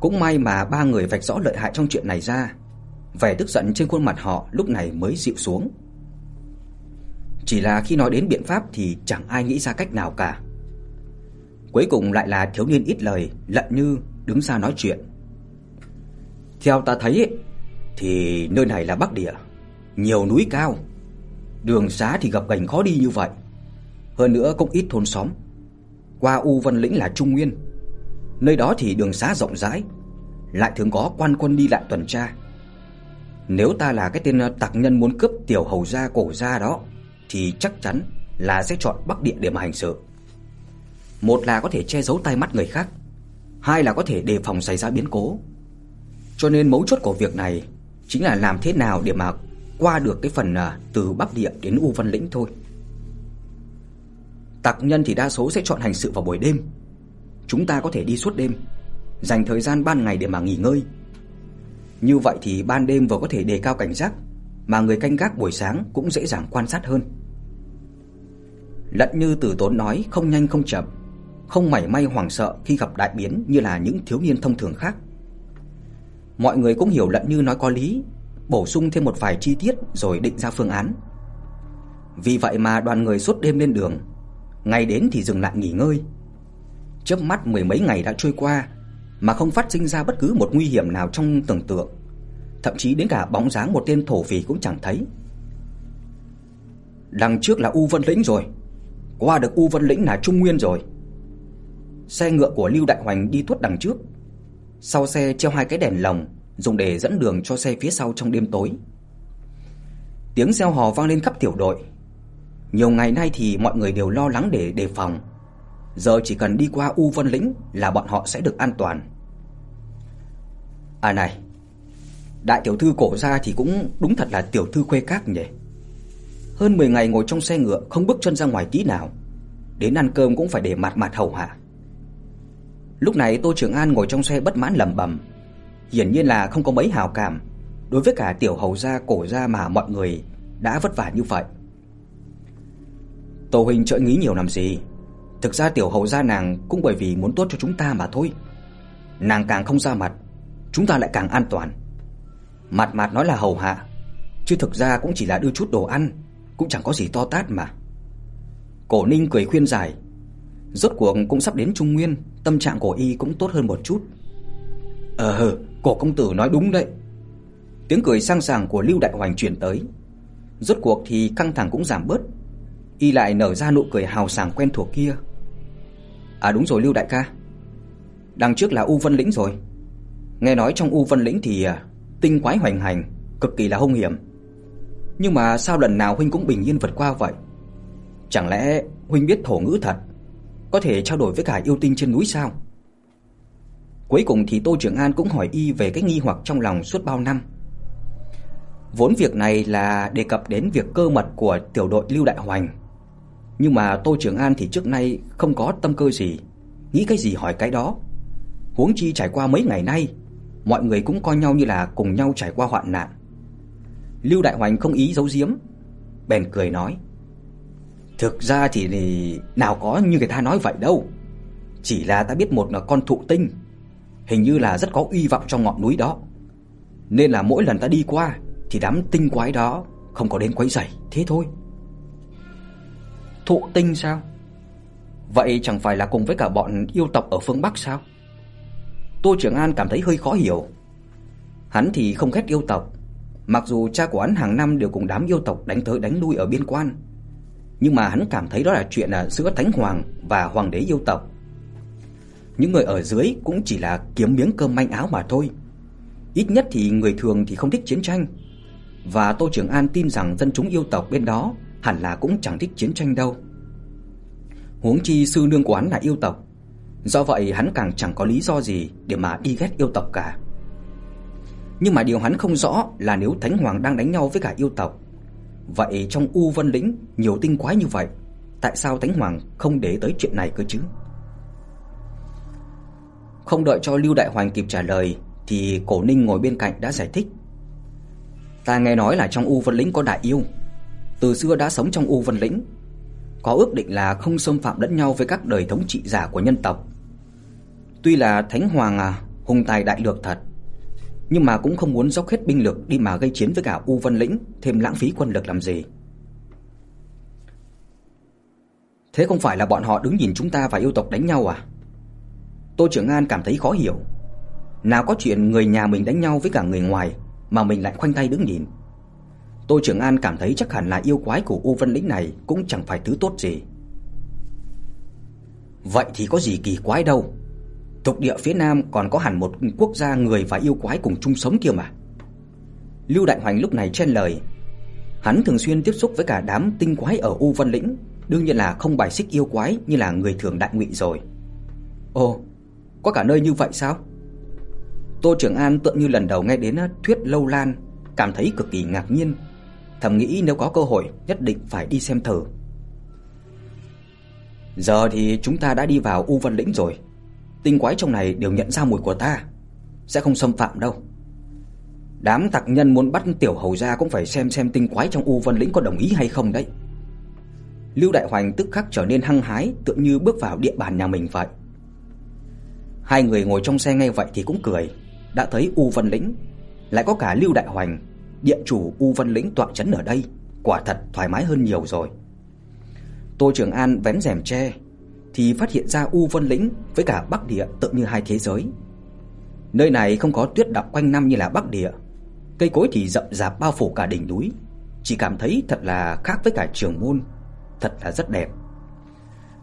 Cũng may mà ba người vạch rõ lợi hại trong chuyện này ra, vẻ tức giận trên khuôn mặt họ lúc này mới dịu xuống. Chỉ là khi nói đến biện pháp thì chẳng ai nghĩ ra cách nào cả. Cuối cùng lại là thiếu niên ít lời, Lận Như đứng ra nói chuyện. Theo ta thấy ấy, thì nơi này là Bắc Địa, nhiều núi cao, đường xá thì gập ghềnh khó đi như vậy. Hơn nữa cũng ít thôn xóm. Qua U Vân lĩnh là Trung Nguyên. Nơi đó thì đường xá rộng rãi, lại thường có quan quân đi lại tuần tra. Nếu ta là cái tên tặc nhân muốn cướp tiểu hầu gia cổ gia đó thì chắc chắn là sẽ chọn Bắc Địa để mà hành sự. Một là có thể che giấu tai mắt người khác, hai là có thể đề phòng xảy ra biến cố. Cho nên mấu chốt của việc này chính là làm thế nào để mà qua được cái phần à, từ Bắc Địa đến U Văn Lĩnh thôi. Tặc nhân thì đa số sẽ chọn hành sự vào buổi đêm. Chúng ta có thể đi suốt đêm, dành thời gian ban ngày để mà nghỉ ngơi. Như vậy thì ban đêm vừa có thể đề cao cảnh giác, mà người canh gác buổi sáng cũng dễ dàng quan sát hơn. Lận Như Tử Tốn nói không nhanh không chậm, không mảy may hoảng sợ khi gặp đại biến như là những thiếu niên thông thường khác. Mọi người cũng hiểu lẫn Như nói có lý, bổ sung thêm một vài chi tiết rồi định ra phương án. Vì vậy mà đoàn người suốt đêm lên đường, ngày đến thì dừng lại nghỉ ngơi. Chớp mắt mười mấy ngày đã trôi qua mà không phát sinh ra bất cứ một nguy hiểm nào trong tưởng tượng, thậm chí đến cả bóng dáng một tên thổ phỉ cũng chẳng thấy. Đằng trước là U Vân Lĩnh rồi, qua được U Vân Lĩnh là Trung Nguyên rồi. Xe ngựa của Lưu Đại Hoành đi tuốt đằng trước, sau xe treo hai cái đèn lồng dùng để dẫn đường cho xe phía sau trong đêm tối. Tiếng reo hò vang lên khắp tiểu đội. Nhiều ngày nay thì mọi người đều lo lắng để đề phòng. Giờ chỉ cần đi qua U Vân lĩnh là bọn họ sẽ được an toàn. À này, đại tiểu thư cổ gia thì cũng đúng thật là tiểu thư khuê các nhỉ. Hơn 10 ngày ngồi trong xe ngựa không bước chân ra ngoài tí nào, đến ăn cơm cũng phải để mặt mặt hầu hạ. Lúc này Tô Trường An ngồi trong xe bất mãn lẩm bẩm, hiển nhiên là không có mấy hảo cảm đối với cả tiểu hầu gia cổ gia mà mọi người đã vất vả như vậy. Tô huynh chợt nghĩ nhiều làm gì? Thực ra tiểu hầu gia nàng cũng bởi vì muốn tốt cho chúng ta mà thôi. Nàng càng không ra mặt, chúng ta lại càng an toàn. Mặt mặt nói là hầu hạ, chứ thực ra cũng chỉ là đưa chút đồ ăn, cũng chẳng có gì to tát mà. Cổ Ninh cười khuyên giải, rốt cuộc cũng sắp đến Trung Nguyên, tâm trạng của y cũng tốt hơn một chút. Ờ, cổ công tử nói đúng đấy. Tiếng cười sang sảng của Lưu Đại Hoành truyền tới. Rốt cuộc thì căng thẳng cũng giảm bớt. Y lại nở ra nụ cười hào sảng quen thuộc kia. À đúng rồi Lưu đại ca. Đằng trước là U Vân lĩnh rồi. Nghe nói trong U Vân lĩnh thì à, tinh quái hoành hành, cực kỳ là hung hiểm. Nhưng mà sao lần nào huynh cũng bình yên vượt qua vậy? Chẳng lẽ huynh biết thổ ngữ thật, có thể trao đổi với cả yêu tinh trên núi sao? Cuối cùng thì Tô Trường An cũng hỏi y về cái nghi hoặc trong lòng suốt bao năm. Vốn việc này là đề cập đến việc cơ mật của tiểu đội Lưu Đại Hoành. Nhưng mà Tô Trường An thì trước nay không có tâm cơ gì, nghĩ cái gì hỏi cái đó. Huống chi trải qua mấy ngày nay, mọi người cũng coi nhau như là cùng nhau trải qua hoạn nạn. Lưu Đại Hoành không ý giấu giếm, bèn cười nói: "Thực ra thì, thì nào có như người ta nói vậy đâu, chỉ là ta biết một là con thụ tinh hình như là rất có uy vọng trong ngọn núi đó. Nên là mỗi lần ta đi qua thì đám tinh quái đó không có đến quấy rầy, thế thôi. Thụ tinh sao? Vậy chẳng phải là cùng với cả bọn yêu tộc ở phương Bắc sao? Tô Trường An cảm thấy hơi khó hiểu. Hắn thì không ghét yêu tộc, mặc dù cha của hắn hàng năm đều cùng đám yêu tộc đánh tới đánh lui ở biên quan, nhưng mà hắn cảm thấy đó là chuyện là giữa thánh hoàng và hoàng đế yêu tộc. Những người ở dưới cũng chỉ là kiếm miếng cơm manh áo mà thôi. Ít nhất thì người thường thì không thích chiến tranh. Và Tô Trường An tin rằng dân chúng yêu tộc bên đó hẳn là cũng chẳng thích chiến tranh đâu. Huống chi sư nương của hắn là yêu tộc, do vậy hắn càng chẳng có lý do gì để mà đi ghét yêu tộc cả. Nhưng mà điều hắn không rõ là nếu Thánh Hoàng đang đánh nhau với cả yêu tộc, vậy trong U Vân lĩnh nhiều tinh quái như vậy, tại sao Thánh Hoàng không để tới chuyện này cơ chứ? Không đợi cho Lưu Đại Hoành kịp trả lời thì Cổ Ninh ngồi bên cạnh đã giải thích. Ta nghe nói là trong U Vân lĩnh có đại yêu, từ xưa đã sống trong U Vân lĩnh, có ước định là không xâm phạm lẫn nhau với các đời thống trị giả của nhân tộc. Tuy là Thánh Hoàng à, hùng tài đại lược thật, nhưng mà cũng không muốn dốc hết binh lực đi mà gây chiến với cả U Vân lĩnh, thêm lãng phí quân lực làm gì. Thế không phải là bọn họ đứng nhìn chúng ta và yêu tộc đánh nhau à? Tô Trưởng An cảm thấy khó hiểu. Nào có chuyện người nhà mình đánh nhau với cả người ngoài mà mình lại khoanh tay đứng nhìn. Tô trưởng An cảm thấy chắc hẳn là yêu quái của U Vân lĩnh này cũng chẳng phải thứ tốt gì. Vậy thì có gì kỳ quái đâu. Tục địa phía Nam còn có hẳn một quốc gia người và yêu quái cùng chung sống kia mà. Lưu Đại Hoành lúc này chen lời. Hắn thường xuyên tiếp xúc với cả đám tinh quái ở U Vân lĩnh, đương nhiên là không bài xích yêu quái như là người thường đại ngụy rồi. Ồ, có cả nơi như vậy sao? Tô Trường An tựa như lần đầu nghe đến thuyết lâu lan, cảm thấy cực kỳ ngạc nhiên, thầm nghĩ nếu có cơ hội nhất định phải đi xem thử. Giờ thì chúng ta đã đi vào U Vân lĩnh rồi, tinh quái trong này đều nhận ra mùi của ta, sẽ không xâm phạm đâu. Đám tặc nhân muốn bắt tiểu hầu gia cũng phải xem xem tinh quái trong U Vân lĩnh có đồng ý hay không đấy. Lưu Đại Hoành tức khắc trở nên hăng hái, tựa như bước vào địa bàn nhà mình vậy. Hai người ngồi trong xe nghe vậy thì cũng cười, đã thấy U Vân lĩnh, lại có cả Lưu Đại Hoành, địa chủ U Vân lĩnh tọa trấn ở đây, quả thật thoải mái hơn nhiều rồi. Tô Trường An vén rèm che thì phát hiện ra U Vân lĩnh với cả Bắc Địa tự như hai thế giới. Nơi này không có tuyết đọng quanh năm như là Bắc Địa, cây cối thì rậm rạp bao phủ cả đỉnh núi, chỉ cảm thấy thật là khác với cả Trường Môn, thật là rất đẹp.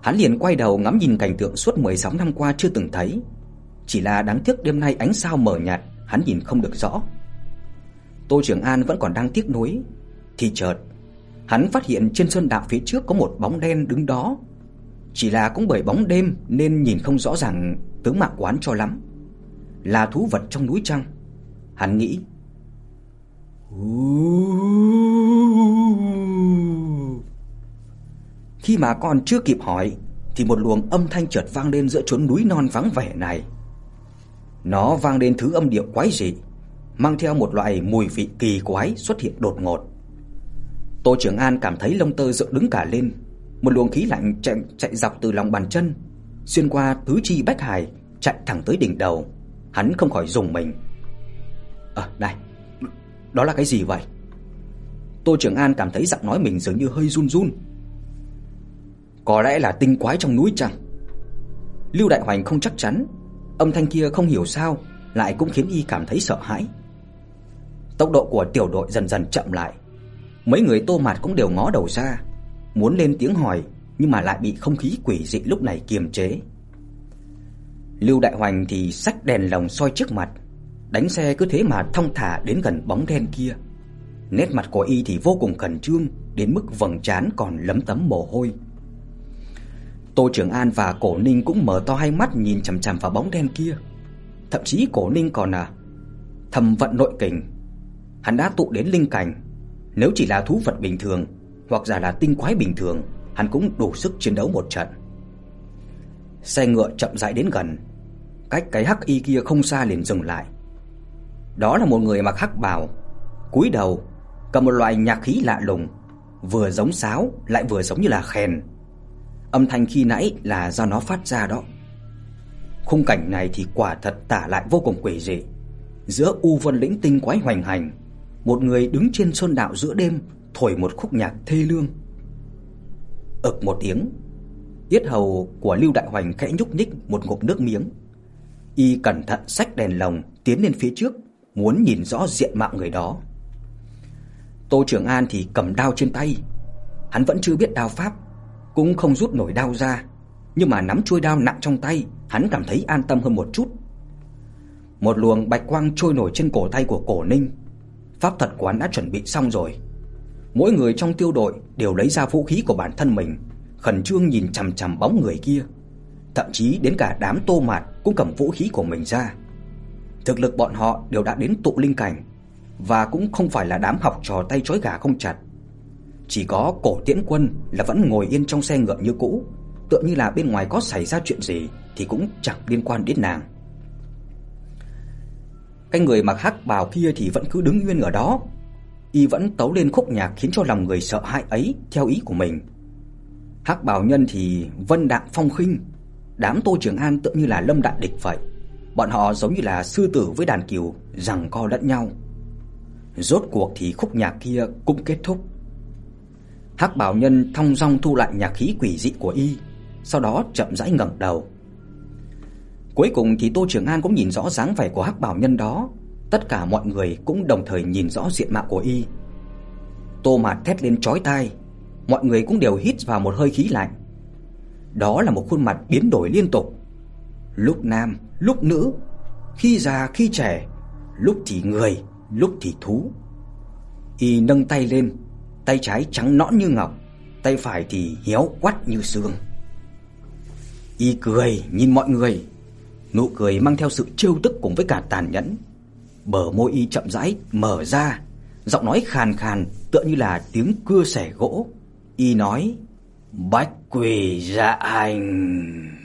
Hắn liền quay đầu ngắm nhìn cảnh tượng suốt 16 năm qua chưa từng thấy, chỉ là đáng tiếc đêm nay ánh sao mờ nhạt, hắn nhìn không được rõ. Tô Trường An vẫn còn đang tiếc nuối, thì chợt hắn phát hiện trên sơn đạo phía trước có một bóng đen đứng đó. Chỉ là cũng bởi bóng đêm nên nhìn không rõ ràng tướng mạo quán cho lắm. Là thú vật trong núi chăng? Hắn nghĩ. Khi mà còn chưa kịp hỏi thì một luồng âm thanh chợt vang lên giữa chốn núi non vắng vẻ này. Nó vang lên thứ âm điệu quái dị, mang theo một loại mùi vị kỳ quái xuất hiện đột ngột. Tô Trường An cảm thấy lông tơ dựng đứng cả lên, một luồng khí lạnh chạy chạy dọc từ lòng bàn chân, xuyên qua tứ chi bách hải, chạy thẳng tới đỉnh đầu. Hắn không khỏi rùng mình. "À, này, đó là cái gì vậy?" Tô Trường An cảm thấy giọng nói mình dường như hơi run run. Có lẽ là tinh quái trong núi chăng? Lưu Đại Hoành không chắc chắn, âm thanh kia không hiểu sao lại cũng khiến y cảm thấy sợ hãi. Tốc độ của tiểu đội dần dần chậm lại. Mấy người Tô Mạt cũng đều ngó đầu ra, muốn lên tiếng hỏi nhưng mà lại bị không khí quỷ dị lúc này kiềm chế. Lưu Đại Hoành thì xách đèn lồng soi trước mặt, đánh xe cứ thế mà thong thả đến gần bóng đen kia. Nét mặt của y thì vô cùng khẩn trương, đến mức vầng trán còn lấm tấm mồ hôi. Tô Trường An và Cổ Ninh cũng mở to hai mắt nhìn chằm chằm vào bóng đen kia. Thậm chí Cổ Ninh còn à thầm vận nội kình. Hắn đã tụ đến linh cảnh, nếu chỉ là thú vật bình thường hoặc giả là tinh quái bình thường, hắn cũng đủ sức chiến đấu một trận. Xe ngựa chậm rãi đến gần, cách cái hắc y kia không xa liền dừng lại. Đó là một người mặc hắc bào, cúi đầu, cầm một loại nhạc khí lạ lùng, vừa giống sáo lại vừa giống như là khen. Âm thanh khi nãy là do nó phát ra đó. Khung cảnh này thì quả thật tả lại vô cùng quỷ dị. Giữa u vân lĩnh tinh quái hoành hành, một người đứng trên sơn đạo giữa đêm thổi một khúc nhạc thê lương. Ực một tiếng, yết hầu của Lưu Đại Hoành khẽ nhúc nhích một ngụm nước miếng. Y cẩn thận xách đèn lồng tiến lên phía trước, muốn nhìn rõ diện mạo người đó. Tô Trường An thì cầm đao trên tay. Hắn vẫn chưa biết đao pháp, cũng không rút nổi đao ra, nhưng mà nắm chuôi đao nặng trong tay, hắn cảm thấy an tâm hơn một chút. Một luồng bạch quang trôi nổi trên cổ tay của Cổ Ninh. Pháp thuật quán đã chuẩn bị xong rồi. Mỗi người trong tiêu đội đều lấy ra vũ khí của bản thân mình, khẩn trương nhìn chằm chằm bóng người kia. Thậm chí đến cả đám Tô Mạt cũng cầm vũ khí của mình ra. Thực lực bọn họ đều đã đến tụ linh cảnh và cũng không phải là đám học trò tay trói gà không chặt. Chỉ có Cổ Tiễn Quân là vẫn ngồi yên trong xe ngựa như cũ, tựa như là bên ngoài có xảy ra chuyện gì thì cũng chẳng liên quan đến nàng. Cái người mặc hắc bào kia thì vẫn cứ đứng nguyên ở đó, y vẫn tấu lên khúc nhạc khiến cho lòng người sợ hãi ấy theo ý của mình. Hắc Bảo nhân thì vân đạm phong khinh, đám Tô Trường An tựa như là lâm đại địch vậy. Bọn họ giống như là sư tử với đàn cừu giằng co lẫn nhau. Rốt cuộc thì khúc nhạc kia cũng kết thúc. Hắc Bảo Nhân thong dong thu lại nhạc khí quỷ dị của y, sau đó chậm rãi ngẩng đầu. Cuối cùng thì Tô Trường An cũng nhìn rõ dáng vẻ của Hắc Bảo Nhân đó, tất cả mọi người cũng đồng thời nhìn rõ diện mạo của y. Tô Mạt thét lên chói tai, mọi người cũng đều hít vào một hơi khí lạnh. Đó là một khuôn mặt biến đổi liên tục, lúc nam, lúc nữ, khi già khi trẻ, lúc thì người, lúc thì thú. Y nâng tay lên, tay trái trắng nõn như ngọc, tay phải thì héo quắt như xương. Y cười nhìn mọi người, nụ cười mang theo sự trêu tức cùng với cả tàn nhẫn. Bờ môi y chậm rãi mở ra, giọng nói khàn khàn tựa như là tiếng cưa xẻ gỗ. Y nói: "Bách quỷ dạ hành."